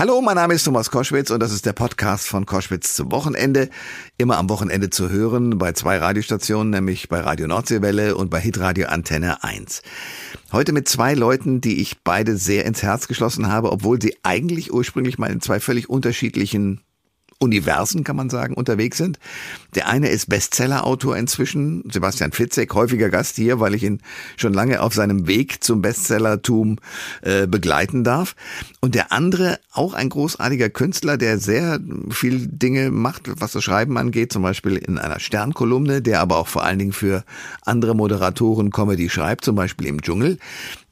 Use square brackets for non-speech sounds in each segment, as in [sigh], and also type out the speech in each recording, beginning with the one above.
Hallo, mein Name ist Thomas Koschwitz und das ist der Podcast von Koschwitz zum Wochenende. Immer am Wochenende zu hören bei zwei Radiostationen, nämlich bei Radio Nordseewelle und bei Hitradio Antenne 1. Heute mit zwei Leuten, die ich beide sehr ins Herz geschlossen habe, obwohl sie eigentlich ursprünglich mal in zwei völlig unterschiedlichen Universen, kann man sagen, unterwegs sind. Der eine ist Bestsellerautor inzwischen, Sebastian Fitzek, häufiger Gast hier, weil ich ihn schon lange auf seinem Weg zum Bestsellertum äh, begleiten darf. Und der andere, auch ein großartiger Künstler, der sehr viel Dinge macht, was das Schreiben angeht, zum Beispiel in einer Sternkolumne, der aber auch vor allen Dingen für andere Moderatoren Comedy schreibt, zum Beispiel im Dschungel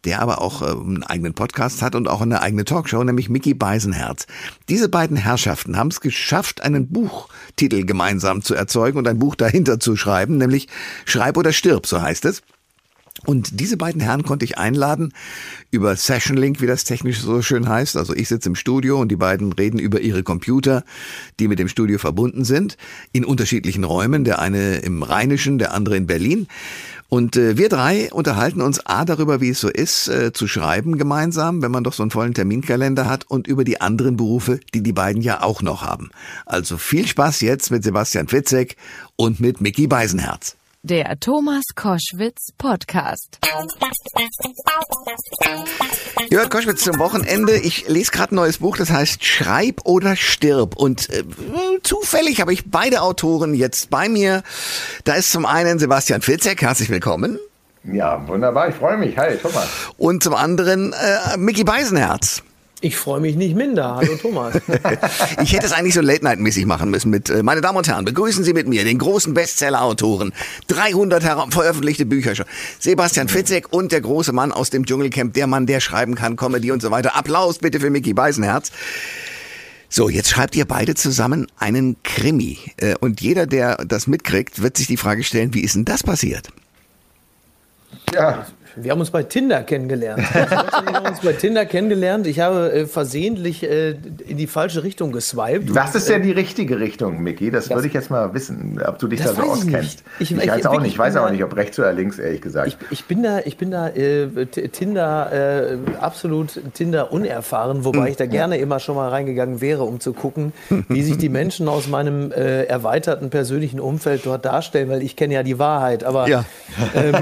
der aber auch äh, einen eigenen Podcast hat und auch eine eigene Talkshow, nämlich Mickey Beisenherz. Diese beiden Herrschaften haben es geschafft, einen Buchtitel gemeinsam zu erzeugen und ein Buch dahinter zu schreiben, nämlich Schreib oder stirb, so heißt es. Und diese beiden Herren konnte ich einladen über Session Link, wie das technisch so schön heißt. Also ich sitze im Studio und die beiden reden über ihre Computer, die mit dem Studio verbunden sind, in unterschiedlichen Räumen. Der eine im Rheinischen, der andere in Berlin. Und äh, wir drei unterhalten uns A darüber, wie es so ist, äh, zu schreiben gemeinsam, wenn man doch so einen vollen Terminkalender hat und über die anderen Berufe, die die beiden ja auch noch haben. Also viel Spaß jetzt mit Sebastian Fitzek und mit Mickey Beisenherz. Der Thomas Koschwitz Podcast. Hört Koschwitz zum Wochenende. Ich lese gerade ein neues Buch, das heißt Schreib oder stirb. Und äh, zufällig habe ich beide Autoren jetzt bei mir. Da ist zum einen Sebastian Fitzek, herzlich willkommen. Ja, wunderbar, ich freue mich. Hi, Thomas. Und zum anderen äh, Mickey Beisenherz. Ich freue mich nicht minder. Hallo Thomas. [laughs] ich hätte es eigentlich so Late-Night-mäßig machen müssen mit, äh, meine Damen und Herren, begrüßen Sie mit mir den großen Bestseller-Autoren, 300 veröffentlichte Bücher schon, Sebastian Fitzek und der große Mann aus dem Dschungelcamp, der Mann, der schreiben kann, Comedy und so weiter. Applaus bitte für Mickey Beisenherz. So, jetzt schreibt ihr beide zusammen einen Krimi. Äh, und jeder, der das mitkriegt, wird sich die Frage stellen, wie ist denn das passiert? Ja, wir haben uns bei Tinder kennengelernt. [laughs] wir haben uns bei Tinder kennengelernt. Ich habe äh, versehentlich äh, in die falsche Richtung geswiped. Was ist denn die richtige Richtung, Micky? Das, das würde ich jetzt mal wissen, ob du dich da so auskennst. Ich, ich, ich, weiß auch nicht, ich weiß auch nicht, ob rechts oder links, ehrlich gesagt. Ich, ich bin da, ich bin da äh, Tinder, äh, absolut Tinder unerfahren, wobei hm. ich da gerne immer schon mal reingegangen wäre, um zu gucken, wie sich die Menschen aus meinem äh, erweiterten persönlichen Umfeld dort darstellen, weil ich kenne ja die Wahrheit. Aber ja. ähm, [laughs]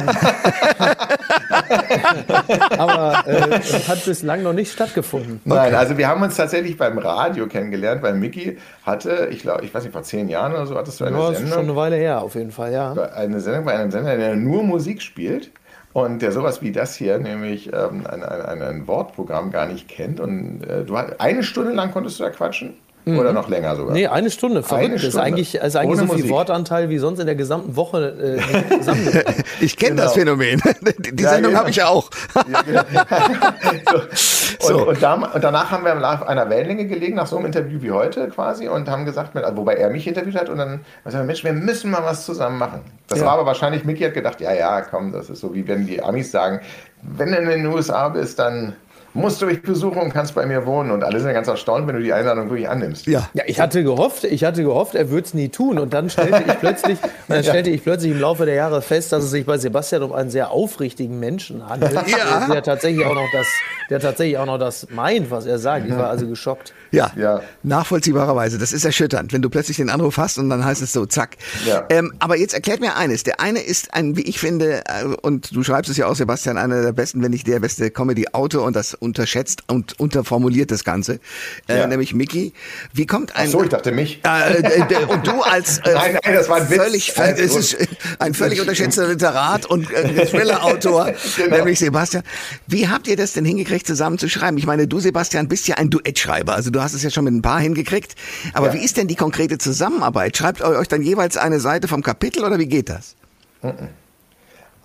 [laughs] Aber äh, hat bislang noch nicht stattgefunden. Nein, also wir haben uns tatsächlich beim Radio kennengelernt, weil Mickey hatte, ich glaube, ich weiß nicht, vor zehn Jahren oder so hattest du eine ja, Sendung. schon eine Weile her, auf jeden Fall, ja. Eine Sendung bei einem Sender, der nur Musik spielt und der sowas wie das hier, nämlich ähm, ein, ein, ein, Wortprogramm gar nicht kennt. Und äh, du eine Stunde lang konntest du da quatschen. Mhm. Oder noch länger sogar? Nee, eine Stunde. Verrückt. Eine Stunde. ist eigentlich, ist eigentlich so viel Musik. Wortanteil wie sonst in der gesamten Woche äh, zusammen. [laughs] ich kenne genau. das Phänomen. [laughs] Die ja, Sendung genau. habe ich ja auch. ja, genau. [laughs] so. Und, und, da, und, danach haben wir auf einer Wellenlänge gelegen, nach so einem Interview wie heute quasi, und haben gesagt, wobei er mich interviewt hat, und dann sagen wir, Mensch, wir müssen mal was zusammen machen. Das ja. war aber wahrscheinlich, Micky hat gedacht, ja, ja, komm, das ist so wie wenn die Amis sagen, wenn du in den USA bist, dann musst du mich besuchen und kannst bei mir wohnen. Und alle sind ganz erstaunt, wenn du die Einladung wirklich annimmst. Ja, ja ich hatte gehofft, ich hatte gehofft, er würde es nie tun. Und dann stellte ich plötzlich, [laughs] dann stellte ich plötzlich im Laufe der Jahre fest, dass es sich bei Sebastian um einen sehr aufrichtigen Menschen handelt, ja. der tatsächlich auch noch das, der tatsächlich auch noch das meint, was er sagt. Ich war also geschockt. Ja, ja, nachvollziehbarerweise. Das ist erschütternd, wenn du plötzlich den Anruf hast und dann heißt es so, zack. Ja. Ähm, aber jetzt erklärt mir eines. Der eine ist ein, wie ich finde, äh, und du schreibst es ja auch, Sebastian, einer der besten, wenn nicht der beste Comedy-Autor und das unterschätzt und unterformuliert das Ganze, äh, ja. nämlich Mickey. Wie kommt ein... Ach so, ich dachte mich. Äh, äh, und du als... Äh, [laughs] nein, nein, das war ein Witz. Völlig, es ist ein völlig unterschätzter [laughs] Literat und äh, Thriller-Autor, [laughs] genau. nämlich Sebastian. Wie habt ihr das denn hingekriegt, zusammen zu schreiben? Ich meine, du, Sebastian, bist ja ein Duettschreiber. Also du hast es ja schon mit ein paar hingekriegt. Aber ja. wie ist denn die konkrete Zusammenarbeit? Schreibt ihr euch dann jeweils eine Seite vom Kapitel oder wie geht das?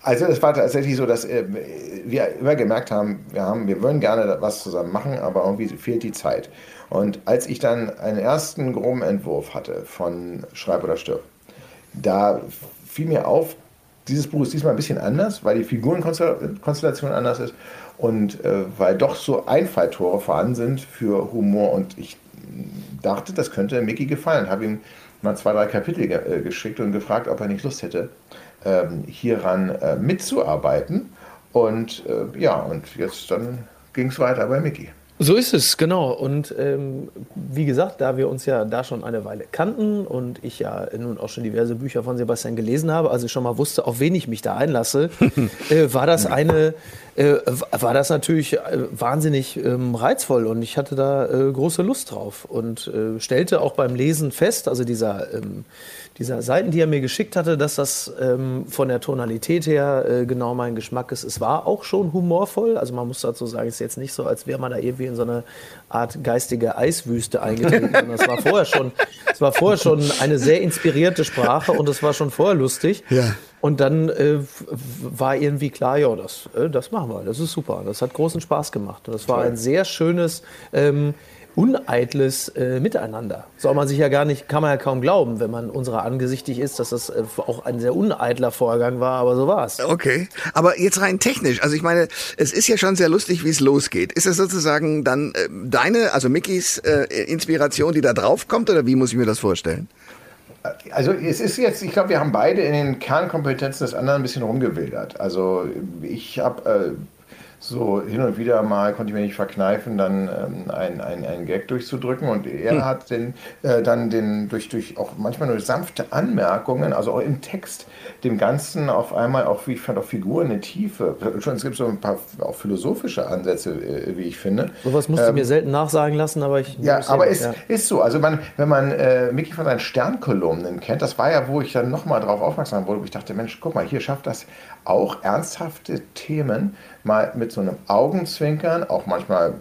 Also es war tatsächlich so, dass äh, wir immer gemerkt haben, wir haben, wir würden gerne was zusammen machen, aber irgendwie fehlt die Zeit. Und als ich dann einen ersten groben Entwurf hatte von Schreib oder Stirb, da fiel mir auf, dieses Buch ist diesmal ein bisschen anders, weil die Figurenkonstellation anders ist und äh, weil doch so Einfalltore vorhanden sind für Humor. Und ich dachte, das könnte Mickey gefallen. Habe ihm mal zwei, drei Kapitel ge äh, geschickt und gefragt, ob er nicht Lust hätte, ähm, hieran äh, mitzuarbeiten. Und äh, ja, und jetzt dann ging es weiter bei Mickey. So ist es, genau. Und ähm, wie gesagt, da wir uns ja da schon eine Weile kannten und ich ja nun auch schon diverse Bücher von Sebastian gelesen habe, also schon mal wusste, auf wen ich mich da einlasse, [laughs] äh, war das eine, äh, war das natürlich äh, wahnsinnig ähm, reizvoll und ich hatte da äh, große Lust drauf und äh, stellte auch beim Lesen fest, also dieser ähm, dieser Seiten, die er mir geschickt hatte, dass das ähm, von der Tonalität her äh, genau mein Geschmack ist. Es war auch schon humorvoll. Also man muss dazu sagen, es ist jetzt nicht so, als wäre man da irgendwie in so eine Art geistige Eiswüste eingetreten. es war vorher schon, es war vorher schon eine sehr inspirierte Sprache und es war schon vorher lustig. Ja. Und dann äh, war irgendwie klar, ja, das, äh, das machen wir, das ist super. Das hat großen Spaß gemacht. Das war ein sehr schönes, ähm, uneitles äh, Miteinander. Soll man sich ja gar nicht, kann man ja kaum glauben, wenn man unserer angesichtig ist, dass das äh, auch ein sehr uneitler Vorgang war, aber so war es. Okay, aber jetzt rein technisch, also ich meine, es ist ja schon sehr lustig, wie es losgeht. Ist es sozusagen dann äh, deine, also Mickys äh, Inspiration, die da drauf kommt, oder wie muss ich mir das vorstellen? Also es ist jetzt, ich glaube, wir haben beide in den Kernkompetenzen des anderen ein bisschen rumgewildert. Also ich habe äh, so hin und wieder mal konnte ich mir nicht verkneifen, dann ähm, einen ein Gag durchzudrücken. Und er hm. hat den, äh, dann den durch, durch auch manchmal nur sanfte Anmerkungen, also auch im Text, dem Ganzen auf einmal auch, wie ich fand, auch Figuren eine Tiefe. Schon, es gibt so ein paar auch philosophische Ansätze, äh, wie ich finde. Sowas musst ähm, du mir selten nachsagen lassen, aber ich. Ja, aber es ja. ist so. Also man, wenn man äh, Mickey von seinen Sternkolumnen kennt, das war ja, wo ich dann nochmal darauf aufmerksam wurde, wo ich dachte, Mensch, guck mal, hier schafft das auch ernsthafte Themen mal mit so einem Augenzwinkern, auch manchmal,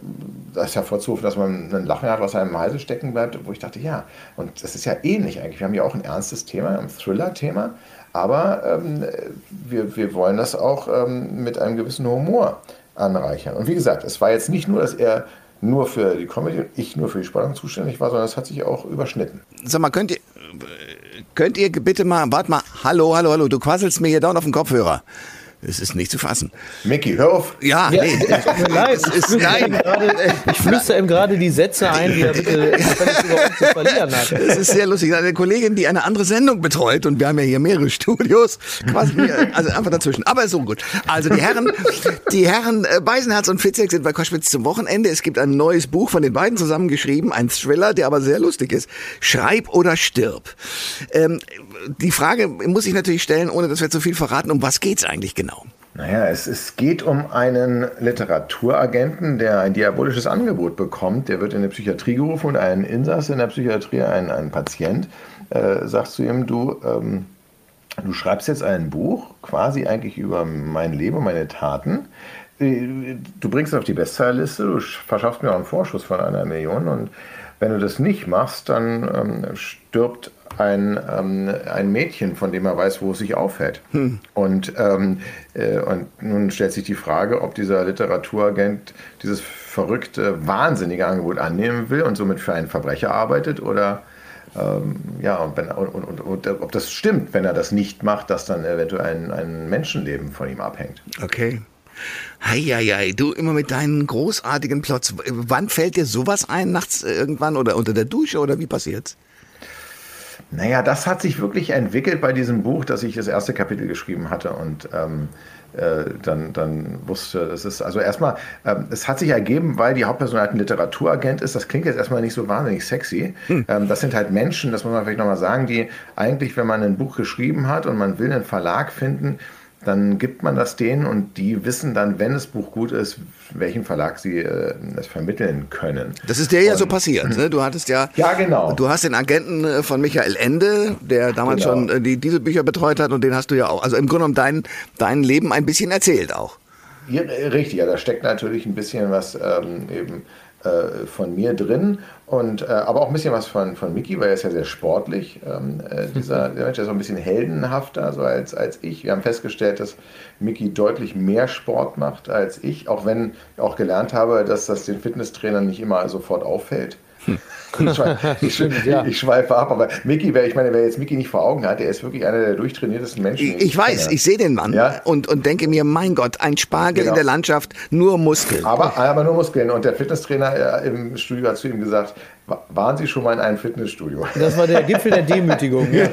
das ist ja vorzurufen, dass man ein Lachen hat, was einem im stecken bleibt, wo ich dachte, ja, und das ist ja ähnlich eigentlich. Wir haben ja auch ein ernstes Thema, ein Thriller-Thema, aber ähm, wir, wir wollen das auch ähm, mit einem gewissen Humor anreichern. Und wie gesagt, es war jetzt nicht nur, dass er nur für die Comedy und ich nur für die Spannung zuständig war, sondern es hat sich auch überschnitten. Sag mal, könnt ihr, könnt ihr bitte mal, warte mal, hallo, hallo, hallo, du quasselst mir hier down auf den Kopfhörer. Es ist nicht zu fassen. Mickey, hör auf. Ja, ja nee. [laughs] Leid. Es ist, nein. Grade, ich flüstere ihm gerade die Sätze ein, die er bitte überhaupt zu verlieren hat. Es ist sehr lustig. Eine Kollegin, die eine andere Sendung betreut, und wir haben ja hier mehrere Studios, quasi, also einfach dazwischen. Aber ist so gut. Also die Herren, die Herren äh, Beisenherz und Fitzek sind bei Koschwitz zum Wochenende. Es gibt ein neues Buch von den beiden zusammengeschrieben, ein Thriller, der aber sehr lustig ist. Schreib oder stirb. Ähm, die Frage muss ich natürlich stellen, ohne dass wir zu viel verraten, um was geht's eigentlich genau? Naja, es, es geht um einen Literaturagenten, der ein diabolisches Angebot bekommt. Der wird in die Psychiatrie gerufen und ein Insass in der Psychiatrie, ein, ein Patient, äh, sagt zu ihm, du, ähm, du schreibst jetzt ein Buch, quasi eigentlich über mein Leben meine Taten. Äh, du bringst es auf die Bestsellerliste, du verschaffst mir auch einen Vorschuss von einer Million und wenn du das nicht machst, dann ähm, stirbt ein, ähm, ein Mädchen, von dem er weiß, wo es sich aufhält. Hm. Und, ähm, äh, und nun stellt sich die Frage, ob dieser Literaturagent dieses verrückte, wahnsinnige Angebot annehmen will und somit für einen Verbrecher arbeitet oder ähm, ja, und, wenn, und, und, und, ob das stimmt, wenn er das nicht macht, dass dann eventuell ein, ein Menschenleben von ihm abhängt. Okay. Heieiei, du immer mit deinen großartigen Plots. Wann fällt dir sowas ein? Nachts irgendwann oder unter der Dusche oder wie passiert's? Naja, das hat sich wirklich entwickelt bei diesem Buch, dass ich das erste Kapitel geschrieben hatte und ähm, äh, dann, dann wusste, das ist also erstmal, ähm, es hat sich ergeben, weil die Hauptperson halt ein Literaturagent ist. Das klingt jetzt erstmal nicht so wahnsinnig sexy. Hm. Ähm, das sind halt Menschen, das muss man vielleicht nochmal sagen, die eigentlich, wenn man ein Buch geschrieben hat und man will einen Verlag finden, dann gibt man das denen und die wissen dann, wenn das Buch gut ist, welchen Verlag sie äh, es vermitteln können. Das ist dir ja so passiert. Ne? Du hattest ja, ja genau. Du hast den Agenten äh, von Michael Ende, der damals genau. schon äh, die, diese Bücher betreut hat und den hast du ja auch. Also im Grunde genommen dein, dein Leben ein bisschen erzählt auch. Ja, richtig, ja, da steckt natürlich ein bisschen was ähm, eben äh, von mir drin und äh, aber auch ein bisschen was von, von Mickey, weil er ist ja sehr sportlich. Ähm, äh, [laughs] dieser der Mensch ist so ein bisschen heldenhafter so als, als ich. Wir haben festgestellt, dass Mickey deutlich mehr Sport macht als ich, auch wenn ich auch gelernt habe, dass das den Fitnesstrainern nicht immer sofort auffällt. Hm. Ich, ja. ich, schweife ab, aber Mickey, wer, ich meine, wer jetzt Mickey nicht vor Augen hat, der ist wirklich einer der durchtrainiertesten Menschen. Ich, ich weiß, kenne. ich sehe den Mann ja? und, und denke mir, mein Gott, ein Spargel genau. in der Landschaft, nur Muskeln. Aber, aber nur Muskeln. Und der Fitnesstrainer äh, im Studio hat zu ihm gesagt, waren Sie schon mal in einem Fitnessstudio? [laughs] Das war der Gipfel der Demütigung. Ja.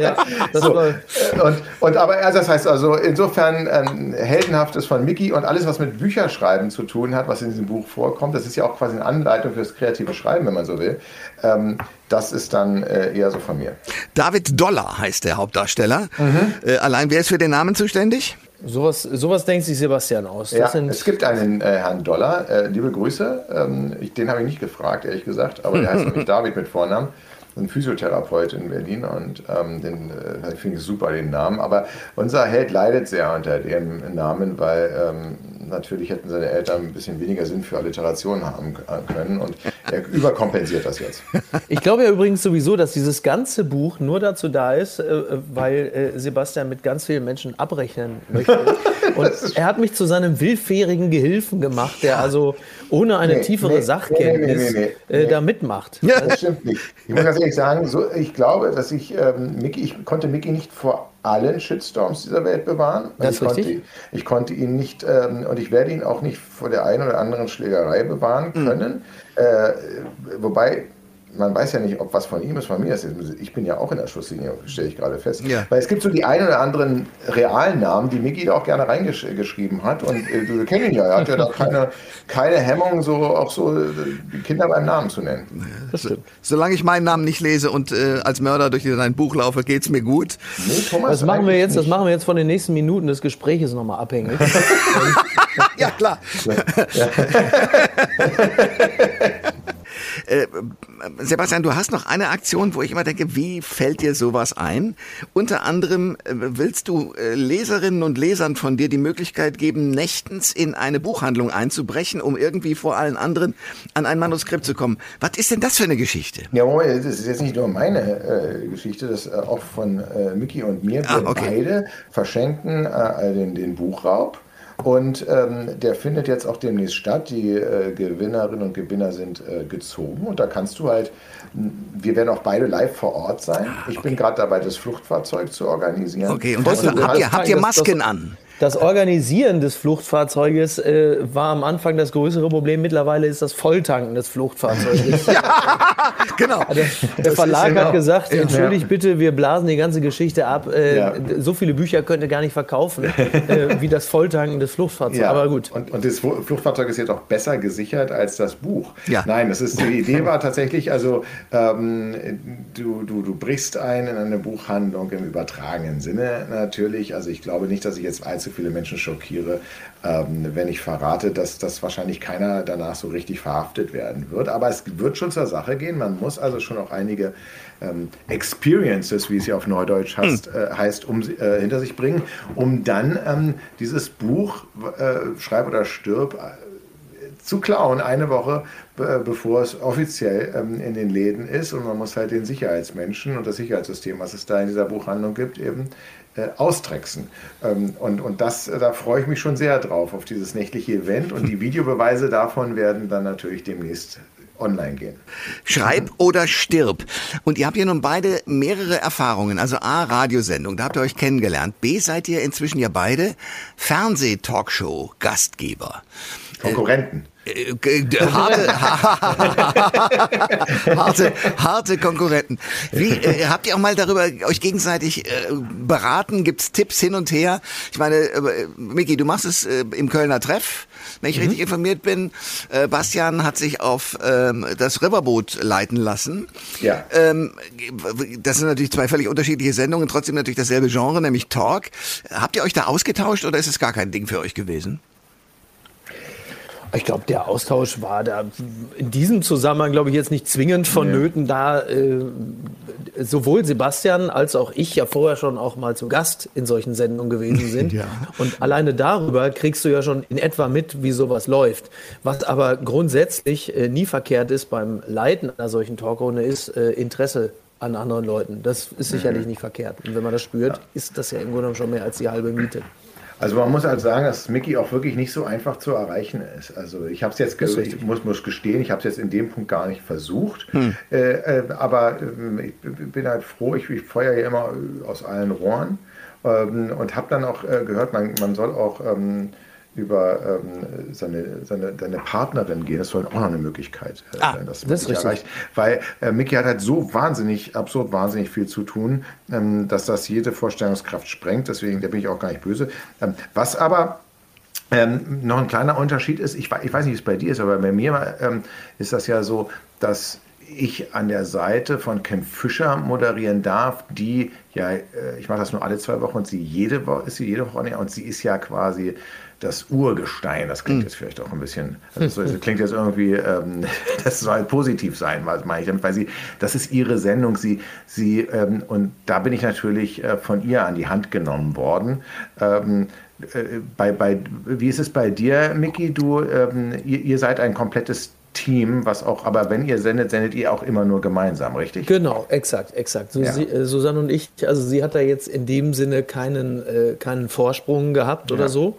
ja, so. und, und aber also das heißt also insofern ähm, heldenhaftes von Mickey und alles was mit Bücherschreiben zu tun hat, was in diesem Buch vorkommt, das ist ja auch quasi eine Anleitung fürs kreative Schreiben, wenn man so will. Ähm, das ist dann äh, eher so von mir. David Dollar heißt der Hauptdarsteller. Mhm. Äh, allein wer ist für den Namen zuständig? Sowas, sowas denkt sich Sebastian aus. Ja, es gibt einen äh, Herrn Dollar, äh, liebe Grüße. Ähm, ich, den habe ich nicht gefragt, ehrlich gesagt, aber der heißt [laughs] nämlich David mit Vornamen ein Physiotherapeut in Berlin und ähm, den äh, finde ich super den Namen. Aber unser Held leidet sehr unter dem Namen, weil ähm, natürlich hätten seine Eltern ein bisschen weniger Sinn für Alliterationen haben können und er [laughs] überkompensiert das jetzt. Ich glaube ja übrigens sowieso, dass dieses ganze Buch nur dazu da ist, äh, weil äh, Sebastian mit ganz vielen Menschen abrechnen [laughs] möchte. Und er hat mich zu seinem willfährigen Gehilfen gemacht, der also ohne eine nee, tiefere nee, Sachkenntnis nee, äh, da mitmacht. Ja. Das stimmt nicht. Ich muss ganz ehrlich sagen, so, ich glaube, dass ich ähm, Mickey, ich konnte Mickey nicht vor allen Shitstorms dieser Welt bewahren. Das ich, konnte, ich konnte ihn nicht ähm, und ich werde ihn auch nicht vor der einen oder anderen Schlägerei bewahren hm. können. Mhm. Äh, wobei man weiß ja nicht, ob was von ihm ist, von mir ist. Ich bin ja auch in der Schusslinie, stelle ich gerade fest. Ja. Weil es gibt so die ein oder anderen realen Namen, die Miki da auch gerne reingeschrieben hat. Und äh, wir kennen ihn ja, er hat ja da keine, keine Hemmung, so auch so die Kinder beim Namen zu nennen. Das stimmt. Solange ich meinen Namen nicht lese und äh, als Mörder durch dein Buch laufe, geht es mir gut. Nee, Thomas, das, machen wir jetzt, das machen wir jetzt von den nächsten Minuten des Gesprächs nochmal abhängig. [laughs] ja, klar. Ja. [laughs] Äh, Sebastian, du hast noch eine Aktion, wo ich immer denke, wie fällt dir sowas ein? Unter anderem äh, willst du äh, Leserinnen und Lesern von dir die Möglichkeit geben, nächtens in eine Buchhandlung einzubrechen, um irgendwie vor allen anderen an ein Manuskript zu kommen. Was ist denn das für eine Geschichte? Ja, Moment, das ist jetzt nicht nur meine äh, Geschichte, das ist auch von äh, Mickey und mir. Ah, okay. beide verschenken äh, den, den Buchraub. Und ähm, der findet jetzt auch demnächst statt. Die äh, Gewinnerinnen und Gewinner sind äh, gezogen. Und da kannst du halt, wir werden auch beide live vor Ort sein. Ah, okay. Ich bin gerade dabei, das Fluchtfahrzeug zu organisieren. Okay, und das, habt, ihr, habt ihr Masken an? Das Organisieren des Fluchtfahrzeuges äh, war am Anfang das größere Problem. Mittlerweile ist das Volltanken des Fluchtfahrzeuges. [laughs] ja, genau. Der, der Verlag genau. hat gesagt, entschuldigt bitte, wir blasen die ganze Geschichte ab. Äh, ja. So viele Bücher könnt ihr gar nicht verkaufen, äh, wie das Volltanken des Fluchtfahrzeugs. Ja. Aber gut. Und, und das Fluchtfahrzeug ist jetzt auch besser gesichert als das Buch. Ja. Nein, das ist, die Idee war tatsächlich, also ähm, du, du, du brichst ein in eine Buchhandlung im übertragenen Sinne natürlich. Also ich glaube nicht, dass ich jetzt allzu viele Menschen schockiere, ähm, wenn ich verrate, dass das wahrscheinlich keiner danach so richtig verhaftet werden wird. Aber es wird schon zur Sache gehen. Man muss also schon auch einige ähm, Experiences, wie es ja auf Neudeutsch heißt, hm. äh, heißt um, äh, hinter sich bringen, um dann ähm, dieses Buch äh, Schreib oder Stirb zu klauen, eine Woche äh, bevor es offiziell ähm, in den Läden ist. Und man muss halt den Sicherheitsmenschen und das Sicherheitssystem, was es da in dieser Buchhandlung gibt, eben äh, austricksen. Ähm, und und das, äh, da freue ich mich schon sehr drauf, auf dieses nächtliche Event. Und die [laughs] Videobeweise davon werden dann natürlich demnächst online gehen. Schreib oder stirb. Und ihr habt ja nun beide mehrere Erfahrungen. Also A, Radiosendung, da habt ihr euch kennengelernt. B, seid ihr inzwischen ja beide Fernseh-Talkshow-Gastgeber. Konkurrenten. Äh, harte, [laughs] [laughs] harte, harte Konkurrenten. Wie, äh, habt ihr auch mal darüber euch gegenseitig äh, beraten? Gibt's Tipps hin und her? Ich meine, äh, Miki, du machst es äh, im Kölner Treff, wenn ich mhm. richtig informiert bin. Äh, Bastian hat sich auf ähm, das Riverboot leiten lassen. Ja. Ähm, das sind natürlich zwei völlig unterschiedliche Sendungen, trotzdem natürlich dasselbe Genre, nämlich Talk. Habt ihr euch da ausgetauscht oder ist es gar kein Ding für euch gewesen? Ich glaube, der Austausch war da in diesem Zusammenhang, glaube ich, jetzt nicht zwingend vonnöten, ja. da äh, sowohl Sebastian als auch ich ja vorher schon auch mal zu Gast in solchen Sendungen gewesen [laughs] sind. ja. Und alleine darüber kriegst du ja schon in etwa mit, wie sowas läuft. Was aber grundsätzlich äh, nie verkehrt ist beim Leiten einer solchen Talkrunde, ist äh, Interesse an anderen Leuten. Das ist sicherlich mhm. nicht verkehrt. Und wenn man das spürt, ja. ist das ja im Grunde schon mehr als die halbe Miete. Also man muss halt sagen, dass Mickey auch wirklich nicht so einfach zu erreichen ist. Also ich habe es jetzt, ich muss, muss gestehen, ich habe es jetzt in dem Punkt gar nicht versucht. Hm. Äh, äh, aber äh, ich bin halt froh, ich, ich feuer ja immer aus allen Rohren ähm, und habe dann auch äh, gehört, man, man soll auch ähm, über ähm, seine, seine, seine Partnerin gehen. Das soll auch noch eine Möglichkeit äh, Ah, sein, dass man das ist richtig. erreicht. Weil äh, Mickey hat halt so wahnsinnig, absurd wahnsinnig viel zu tun, ähm, dass das jede Vorstellungskraft sprengt. Deswegen, da bin ich auch gar nicht böse. Ähm, was aber ähm, noch ein kleiner Unterschied ist, ich, ich weiß nicht, wie es bei dir ist, aber bei mir ähm, ist das ja so, dass ich an der Seite von Ken Fischer moderieren darf, die ja, äh, ich mache das nur alle zwei Wochen und sie jede Woche ist sie jede Woche und sie ist ja quasi das Urgestein. Das klingt jetzt vielleicht auch ein bisschen, also das klingt jetzt irgendwie, ähm, [laughs] das soll halt positiv sein, was meine ich damit, weil sie, das ist ihre Sendung, sie, sie, ähm, und da bin ich natürlich äh, von ihr an die Hand genommen worden. Ähm, äh, bei, bei, wie ist es bei dir, Micky? Du, ähm, ihr, ihr seid ein komplettes Team, was auch, aber wenn ihr sendet, sendet ihr auch immer nur gemeinsam, richtig? Genau, exakt, exakt. So, Ja. sie, äh, Susanne und ich, also sie hat da jetzt in dem Sinne keinen, äh, keinen Vorsprung gehabt oder Ja. so.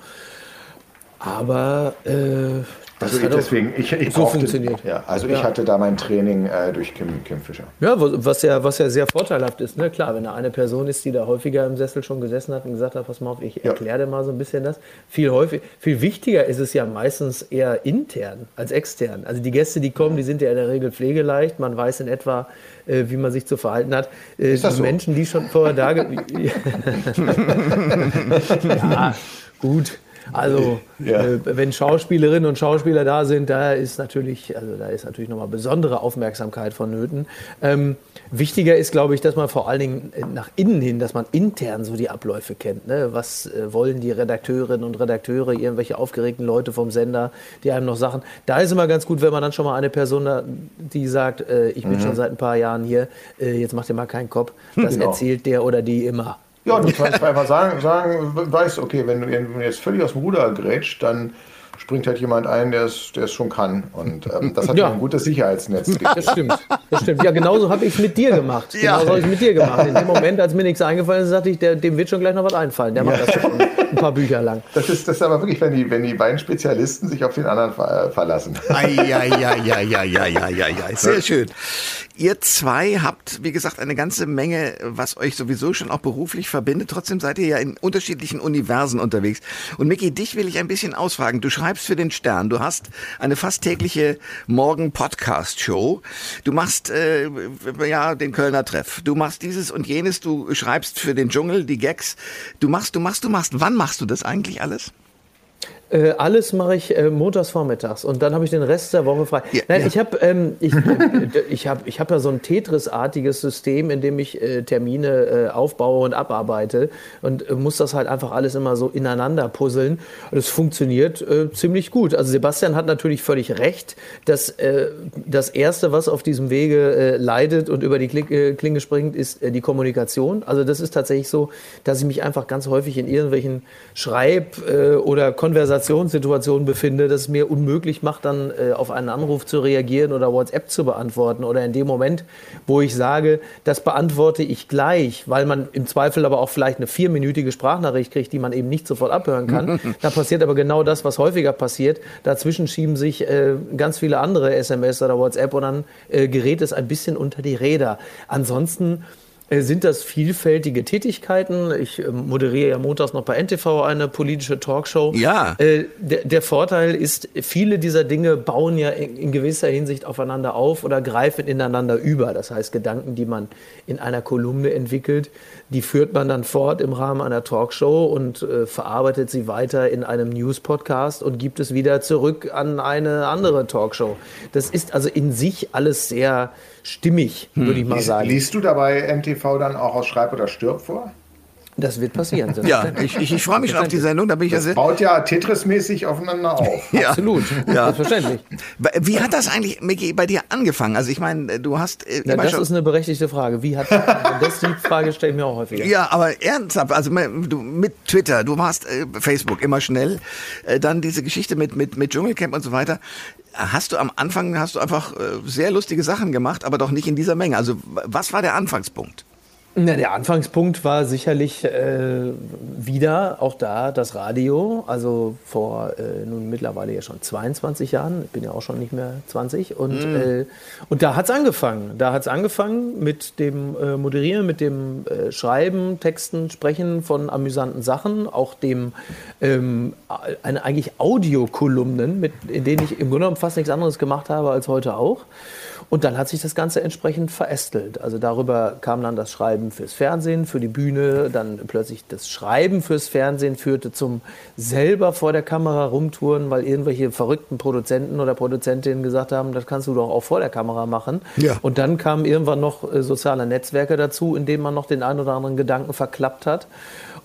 Aber äh, das Also deswegen, ich, ich so brauchte- funktioniert. Ja, also ich Ja. hatte da mein Training äh, durch Kim, Kim Fischer. Ja, was ja, was ja sehr vorteilhaft ist. Ne? Klar, wenn da eine Person ist, die da häufiger im Sessel schon gesessen hat und gesagt hat, pass mal auf, ich Ja. erkläre dir mal so ein bisschen das. Viel, häufig, viel wichtiger ist es ja meistens eher intern als extern. Also die Gäste, die kommen, die sind ja in der Regel pflegeleicht. Man weiß in etwa, äh, wie man sich zu verhalten hat. Äh, das die so? Menschen, die schon vorher da... [laughs] [laughs] ja, gut. Also, [laughs] Ja. äh, wenn Schauspielerinnen und Schauspieler da sind, da ist natürlich, also da ist natürlich nochmal besondere Aufmerksamkeit vonnöten. Ähm, wichtiger ist, glaube ich, dass man vor allen Dingen äh, nach innen hin, dass man intern so die Abläufe kennt. Ne? Was äh, wollen die Redakteurinnen und Redakteure, irgendwelche aufgeregten Leute vom Sender, die einem noch Sachen. Da ist immer ganz gut, wenn man dann schon mal eine Person da, die sagt, äh, ich bin schon seit ein paar Jahren hier, äh, jetzt macht ihr mal keinen Kopf. Das [laughs] Genau. erzählt der oder die immer. Ja, du kannst einfach sagen, sagen, weißt, okay, wenn du wenn du jetzt völlig aus dem Ruder grätscht, dann springt halt jemand ein, der es, der es schon kann. Und ähm, das hat Ja. ja ein gutes Sicherheitsnetz. [laughs] Das stimmt, das stimmt. Ja, genauso habe ich es mit dir gemacht. Ja. Genauso habe ich es mit dir gemacht. In dem Moment, als mir nichts eingefallen ist, sagte ich, der, dem wird schon gleich noch was einfallen. Der macht das schon ein paar Bücher lang. Das ist, das ist aber wirklich, wenn die, wenn die beiden Spezialisten sich auf den anderen ver, verlassen. Eieieiei, sehr schön. Ihr zwei habt, wie gesagt, eine ganze Menge, was euch sowieso schon auch beruflich verbindet. Trotzdem seid ihr ja in unterschiedlichen Universen unterwegs. Und Micky, dich will ich ein bisschen ausfragen. Du schreibst für den Stern. Du hast eine fast tägliche Morgen-Podcast-Show. Du machst äh, ja den Kölner Treff. Du machst dieses und jenes. Du schreibst für den Dschungel die Gags. Du machst, du machst, du machst. Wann machst du das eigentlich alles? Äh, alles mache ich äh, montags vormittags und dann habe ich den Rest der Woche frei. Ja, Nein, ja. ich habe ähm, ich, äh, ich hab, ich hab ja so ein Tetris-artiges System, in dem ich äh, Termine äh, aufbaue und abarbeite und äh, muss das halt einfach alles immer so ineinander puzzeln. Und es funktioniert ziemlich gut. Also Sebastian hat natürlich völlig recht, dass das Erste, was auf diesem Wege leidet und über die Kling, Klinge springt, ist die Kommunikation. Also das ist tatsächlich so, dass ich mich einfach ganz häufig in irgendwelchen Schreib- oder Konversationssituationen befinde, das es mir unmöglich macht, dann äh, auf einen Anruf zu reagieren oder WhatsApp zu beantworten. Oder in dem Moment, wo ich sage, das beantworte ich gleich, weil man im Zweifel aber auch vielleicht eine vierminütige Sprachnachricht kriegt, die man eben nicht sofort abhören kann. [laughs] da passiert aber genau das, was häufiger passiert. Dazwischen schieben sich äh, ganz viele andere SMS oder WhatsApp und dann äh, gerät es ein bisschen unter die Räder. Ansonsten sind das vielfältige Tätigkeiten. Ich äh, moderiere ja montags noch bei NTV eine politische Talkshow. Ja. Äh, der, der Vorteil ist, viele dieser Dinge bauen ja in, in gewisser Hinsicht aufeinander auf oder greifen ineinander über. Das heißt, Gedanken, die man in einer Kolumne entwickelt, die führt man dann fort im Rahmen einer Talkshow und äh, verarbeitet sie weiter in einem News-Podcast und gibt es wieder zurück an eine andere Talkshow. Das ist also in sich alles sehr stimmig, würde ich mal sagen. liest du dabei MTV dann auch aus Schreib oder Stirb vor? Das wird passieren. [laughs] Ja, ich, ich, ich freue mich schon auf die Sendung. Da bin ich ja Das sehr. baut ja Tetris-mäßig aufeinander auf. [laughs] Ja. Absolut, Ja. selbstverständlich. Wie hat das eigentlich, Micky, bei dir angefangen? Also ich meine, du hast äh, Ja, immer das schon... ist eine berechtigte Frage. Wie hat [laughs] das die Frage stelle ich mir auch häufiger. Ja, aber ernsthaft, also du mit Twitter, du warst äh, Facebook immer schnell, äh, dann diese Geschichte mit mit mit Dschungelcamp und so weiter. Hast du am Anfang hast du einfach äh, sehr lustige Sachen gemacht, aber doch nicht in dieser Menge. Also was war der Anfangspunkt? Na, der Anfangspunkt war sicherlich äh, wieder auch da das Radio, also vor äh, nun mittlerweile ja schon 22 Jahren, ich bin ja auch schon nicht mehr 20 und, mm. äh, und da hat es angefangen. Da hat es angefangen mit dem äh, Moderieren, mit dem äh, Schreiben, Texten, Sprechen von amüsanten Sachen, auch dem ähm, eine, eigentlich Audiokolumnen, in denen ich im Grunde genommen fast nichts anderes gemacht habe als heute auch. Und dann hat sich das Ganze entsprechend verästelt. Also darüber kam dann das Schreiben fürs Fernsehen, für die Bühne, dann plötzlich das Schreiben fürs Fernsehen führte zum selber vor der Kamera rumtouren, weil irgendwelche verrückten Produzenten oder Produzentinnen gesagt haben, das kannst du doch auch vor der Kamera machen. Ja. Und dann kamen irgendwann noch äh, soziale Netzwerke dazu, in denen man noch den einen oder anderen Gedanken verklappt hat.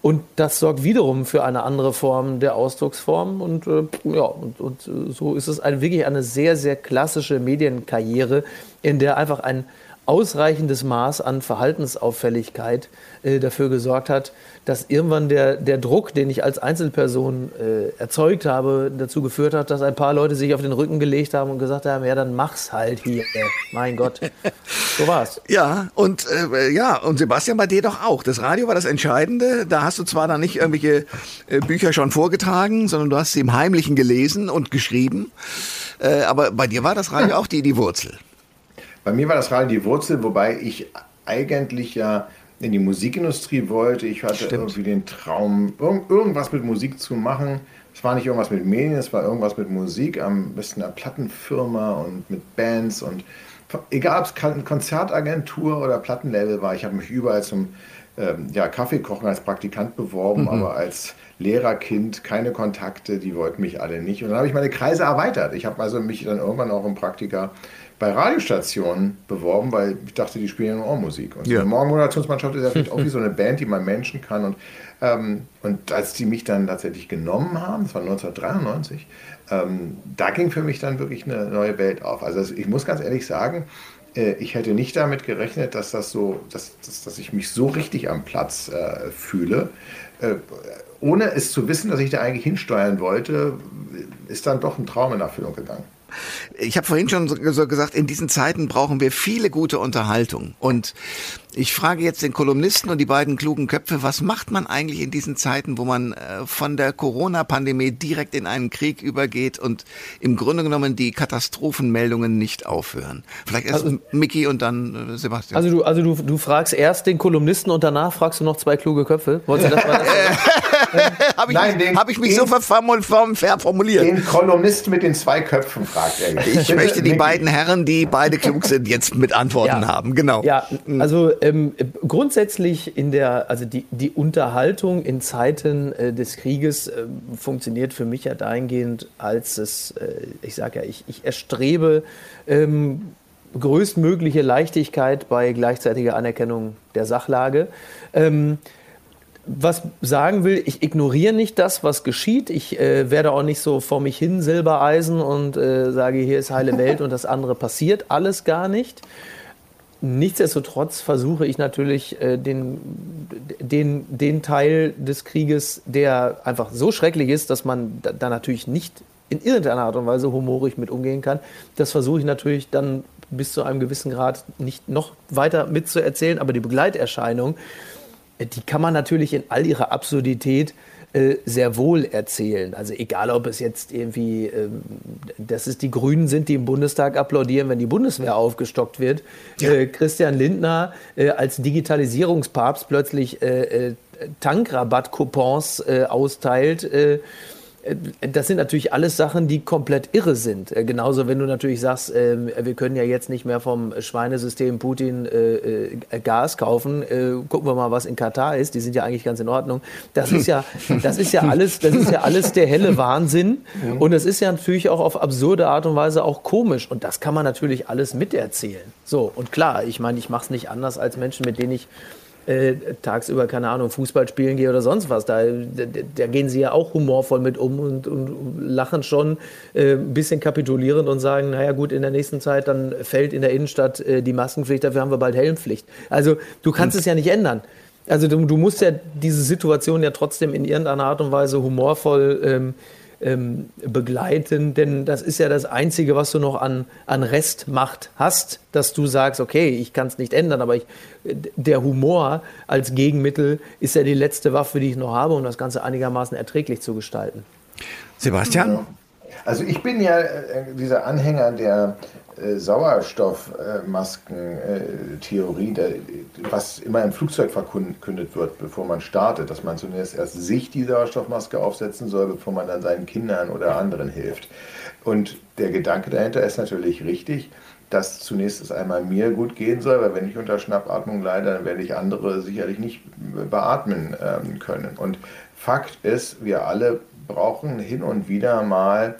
Und das sorgt wiederum für eine andere Form der Ausdrucksform. Und äh, ja, und, und äh, so ist es eine, wirklich eine sehr, sehr klassische Medienkarriere, in der einfach ein ausreichendes Maß an Verhaltensauffälligkeit äh, dafür gesorgt hat, dass irgendwann der, der Druck, den ich als Einzelperson äh, erzeugt habe, dazu geführt hat, dass ein paar Leute sich auf den Rücken gelegt haben und gesagt haben, ja, dann mach's halt hier. [laughs] mein Gott. So war's. Ja, und äh, ja, und Sebastian, bei dir doch auch. Das Radio war das Entscheidende. Da hast du zwar dann nicht irgendwelche äh, Bücher schon vorgetragen, sondern du hast sie im Heimlichen gelesen und geschrieben. Äh, aber bei dir war das Radio auch die, die Wurzel. Bei mir war das Radio die Wurzel, wobei ich eigentlich ja in die Musikindustrie wollte. Ich hatte Stimmt. irgendwie den Traum, irgendwas mit Musik zu machen. Es war nicht irgendwas mit Medien, es war irgendwas mit Musik, am besten einer Plattenfirma und mit Bands und egal ob es eine Konzertagentur oder Plattenlabel war, ich habe mich überall zum ähm, ja, Kaffeekochen als Praktikant beworben, mhm. aber als Lehrerkind keine Kontakte, die wollten mich alle nicht. Und dann habe ich meine Kreise erweitert. Ich habe also mich dann irgendwann auch im Praktika bei Radiostationen beworben, weil ich dachte, die spielen ja nur Musik. Und ja. eine Morgenmoderationsmannschaft ist ja vielleicht [laughs] auch wie so eine Band, die man Menschen kann. Und, ähm, und als die mich dann tatsächlich genommen haben, das war 1993, ähm, da ging für mich dann wirklich eine neue Welt auf. Also ich muss ganz ehrlich sagen, äh, ich hätte nicht damit gerechnet, dass das so, dass, dass, dass ich mich so richtig am Platz äh, fühle. Äh, ohne es zu wissen, dass ich da eigentlich hinsteuern wollte, ist dann doch ein Traum in Erfüllung gegangen. Ich habe vorhin schon so gesagt, in diesen Zeiten brauchen wir viele gute Unterhaltung. Und ich frage jetzt den Kolumnisten und die beiden klugen Köpfe, was macht man eigentlich in diesen Zeiten, wo man äh, von der Corona-Pandemie direkt in einen Krieg übergeht und im Grunde genommen die Katastrophenmeldungen nicht aufhören? Vielleicht erst also, Mickey und dann äh, Sebastian. Also du, also du, du fragst erst den Kolumnisten und danach fragst du noch zwei kluge Köpfe. Wolltest du das mal [laughs] [laughs] Habe ich, Nein, hab ich mich den, so verformuliert? Den Kolumnisten mit den zwei Köpfen fragt er. Ich möchte die beiden Herren, die beide [laughs] klug sind, jetzt mit Antworten ja. haben. Genau. Ja, also ähm, grundsätzlich in der, also die, die Unterhaltung in Zeiten äh, des Krieges äh, funktioniert für mich ja dahingehend, als es, äh, ich sage ja, ich, ich erstrebe ähm, größtmögliche Leichtigkeit bei gleichzeitiger Anerkennung der Sachlage. Ähm, was sagen will, ich ignoriere nicht das, was geschieht. Ich äh, werde auch nicht so vor mich hin Silbereisen und äh, sage, hier ist heile Welt [laughs] und das andere passiert alles gar nicht. Nichtsdestotrotz versuche ich natürlich äh, den, den, den Teil des Krieges, der einfach so schrecklich ist, dass man da, da natürlich nicht in irgendeiner Art und Weise humorig mit umgehen kann. Das versuche ich natürlich dann bis zu einem gewissen Grad nicht noch weiter mitzuerzählen, aber die Begleiterscheinung, äh, die kann man natürlich in all ihrer Absurdität äh, sehr wohl erzählen. Also egal, ob es jetzt irgendwie, ähm, dass es die Grünen sind, die im Bundestag applaudieren, wenn die Bundeswehr aufgestockt wird. Ja. Äh, Christian Lindner äh, als Digitalisierungspapst plötzlich Tankrabattcoupons austeilt das sind natürlich alles Sachen, die komplett irre sind. Äh, genauso, wenn du natürlich sagst, äh, wir können ja jetzt nicht mehr vom Schweinesystem Putin äh, äh Gas kaufen. Äh, gucken wir mal, was in Katar ist. Die sind ja eigentlich ganz in Ordnung. Das ist ja, [laughs] das ist ja alles, das ist ja alles der helle Wahnsinn. Und es ist ja natürlich auch auf absurde Art und Weise auch komisch. Und das kann man natürlich alles miterzählen. So, und klar, ich meine, ich mache es nicht anders als Menschen, mit denen ich äh, tagsüber, keine Ahnung, Fußball spielen gehe oder sonst was. Da, da, da gehen sie ja auch humorvoll mit um und, und lachen schon äh, ein bisschen kapitulierend und sagen, naja gut, in der nächsten Zeit dann fällt in der Innenstadt äh, die Maskenpflicht, dafür haben wir bald Helmpflicht. Also du kannst hm. es ja nicht ändern. Also du, du, musst ja diese Situation ja trotzdem in irgendeiner Art und Weise humorvoll ähm, ähm, begleiten, denn das ist ja das Einzige, was du noch an, an Restmacht hast, dass du sagst, okay, ich kann es nicht ändern, aber ich, der Humor als Gegenmittel ist ja die letzte Waffe, die ich noch habe, um das Ganze einigermaßen erträglich zu gestalten. Sebastian? Also ich bin ja äh, dieser Anhänger der äh, Sauerstoffmasken-Theorie, was immer im Flugzeug verkündet wird, bevor man startet, dass man zunächst erst sich die Sauerstoffmaske aufsetzen soll, bevor man dann seinen Kindern oder anderen hilft. Und der Gedanke dahinter ist natürlich richtig, dass zunächst es einmal mir gut gehen soll, weil wenn ich unter Schnappatmung leide, dann werde ich andere sicherlich nicht beatmen ähm, können. Und Fakt ist, wir alle brauchen hin und wieder mal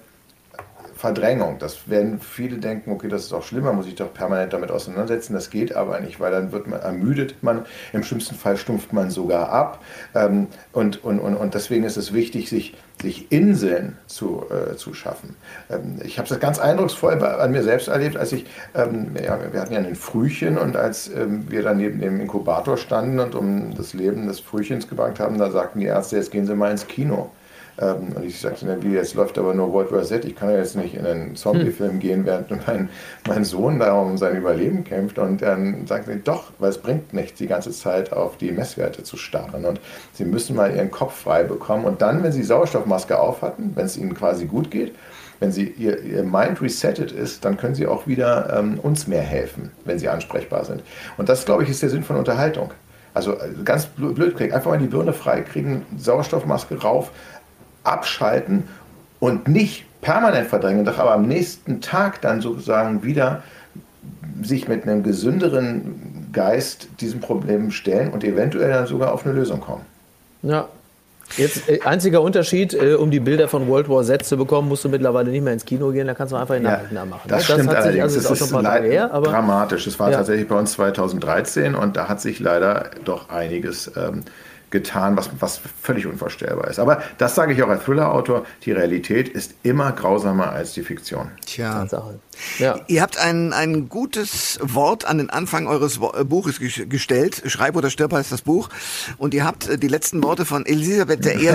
Verdrängung. Das werden viele denken, okay, das ist auch schlimmer, muss ich doch permanent damit auseinandersetzen. Das geht aber nicht, weil dann wird man ermüdet man, im schlimmsten Fall stumpft man sogar ab. Ähm, und, und, und, und deswegen ist es wichtig, sich, sich Inseln zu, äh, zu schaffen. Ähm, ich habe das ganz eindrucksvoll bei, an mir selbst erlebt, als ich, ähm, ja, wir hatten ja ein Frühchen und als ähm, wir dann neben dem Inkubator standen und um das Leben des Frühchens gebankt haben, da sagten die Ärzte, jetzt gehen Sie mal ins Kino. Ähm, und ich sagte dann, wie, jetzt läuft aber nur World War Z, ich kann ja jetzt nicht in einen Zombie-Film hm. gehen, während mein, mein Sohn da um sein Überleben kämpft. Und dann sagte sie, doch, weil es bringt nichts, die ganze Zeit auf die Messwerte zu starren. Und sie müssen mal ihren Kopf frei bekommen. Und dann, wenn sie Sauerstoffmaske auf hatten, wenn es ihnen quasi gut geht, wenn sie ihr, ihr Mind resettet ist, dann können sie auch wieder ähm, uns mehr helfen, wenn sie ansprechbar sind. Und das, glaube ich, ist der Sinn von Unterhaltung. Also äh, ganz blöd kriegen, einfach mal die Birne frei kriegen, Sauerstoffmaske rauf, abschalten und nicht permanent verdrängen, doch aber am nächsten Tag dann sozusagen wieder sich mit einem gesünderen Geist diesem Problem stellen und eventuell dann sogar auf eine Lösung kommen. Ja, Jetzt äh, einziger Unterschied, äh, um die Bilder von World War Z zu bekommen, musst du mittlerweile nicht mehr ins Kino gehen, da kannst du einfach in Nachrichten ja, machen. Das, ne? das stimmt allerdings. Also das ist, ist her, dramatisch. Das war ja. tatsächlich bei uns 2013 und da hat sich leider doch einiges ähm, getan, was, was völlig unvorstellbar ist. Aber das sage ich auch als Thriller-Autor, die Realität ist immer grausamer als die Fiktion. Tja. Ja. Ihr habt ein, ein gutes Wort an den Anfang eures äh, Buches gestellt. Schreib oder stirb heißt das Buch. Und ihr habt äh, die letzten Worte von Elisabeth I.,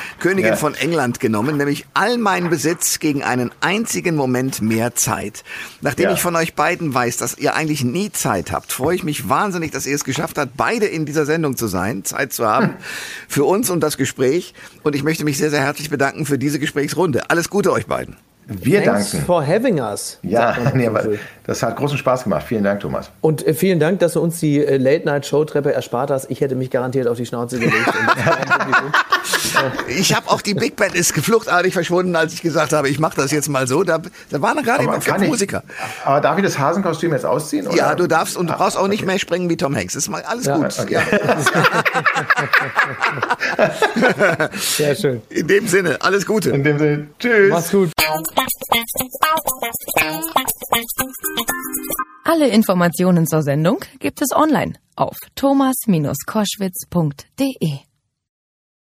[laughs] Königin ja. von England, genommen, nämlich all mein Besitz gegen einen einzigen Moment mehr Zeit. Nachdem ja. ich von euch beiden weiß, dass ihr eigentlich nie Zeit habt, freue ich mich wahnsinnig, dass ihr es geschafft habt, beide in dieser Sendung zu sein, Zeit zu haben für uns und das Gespräch. Und ich möchte mich sehr, sehr herzlich bedanken für diese Gesprächsrunde. Alles Gute euch beiden. Wir Thanks danken. for having us. Ja, [laughs] nee, das hat großen Spaß gemacht. Vielen Dank, Thomas. Und äh, vielen Dank, dass du uns die äh, Late-Night-Show-Treppe erspart hast. Ich hätte mich garantiert auf die Schnauze gelegt. [laughs] ich habe auch die Big Band ist gefluchtartig verschwunden, als ich gesagt habe, ich mache das jetzt mal so. Da, da waren gerade immer fünf Musiker. Aber darf ich das Hasenkostüm jetzt ausziehen? Oder? Ja, du darfst und du ah, brauchst auch okay. nicht mehr springen wie Tom Hanks. Das ist mal alles ja, gut. Okay. Ja. [laughs] Sehr schön. In dem Sinne, alles Gute. In dem Sinne, tschüss. Mach's gut. Alle Informationen zur Sendung gibt es online auf thomas-koschwitz.de.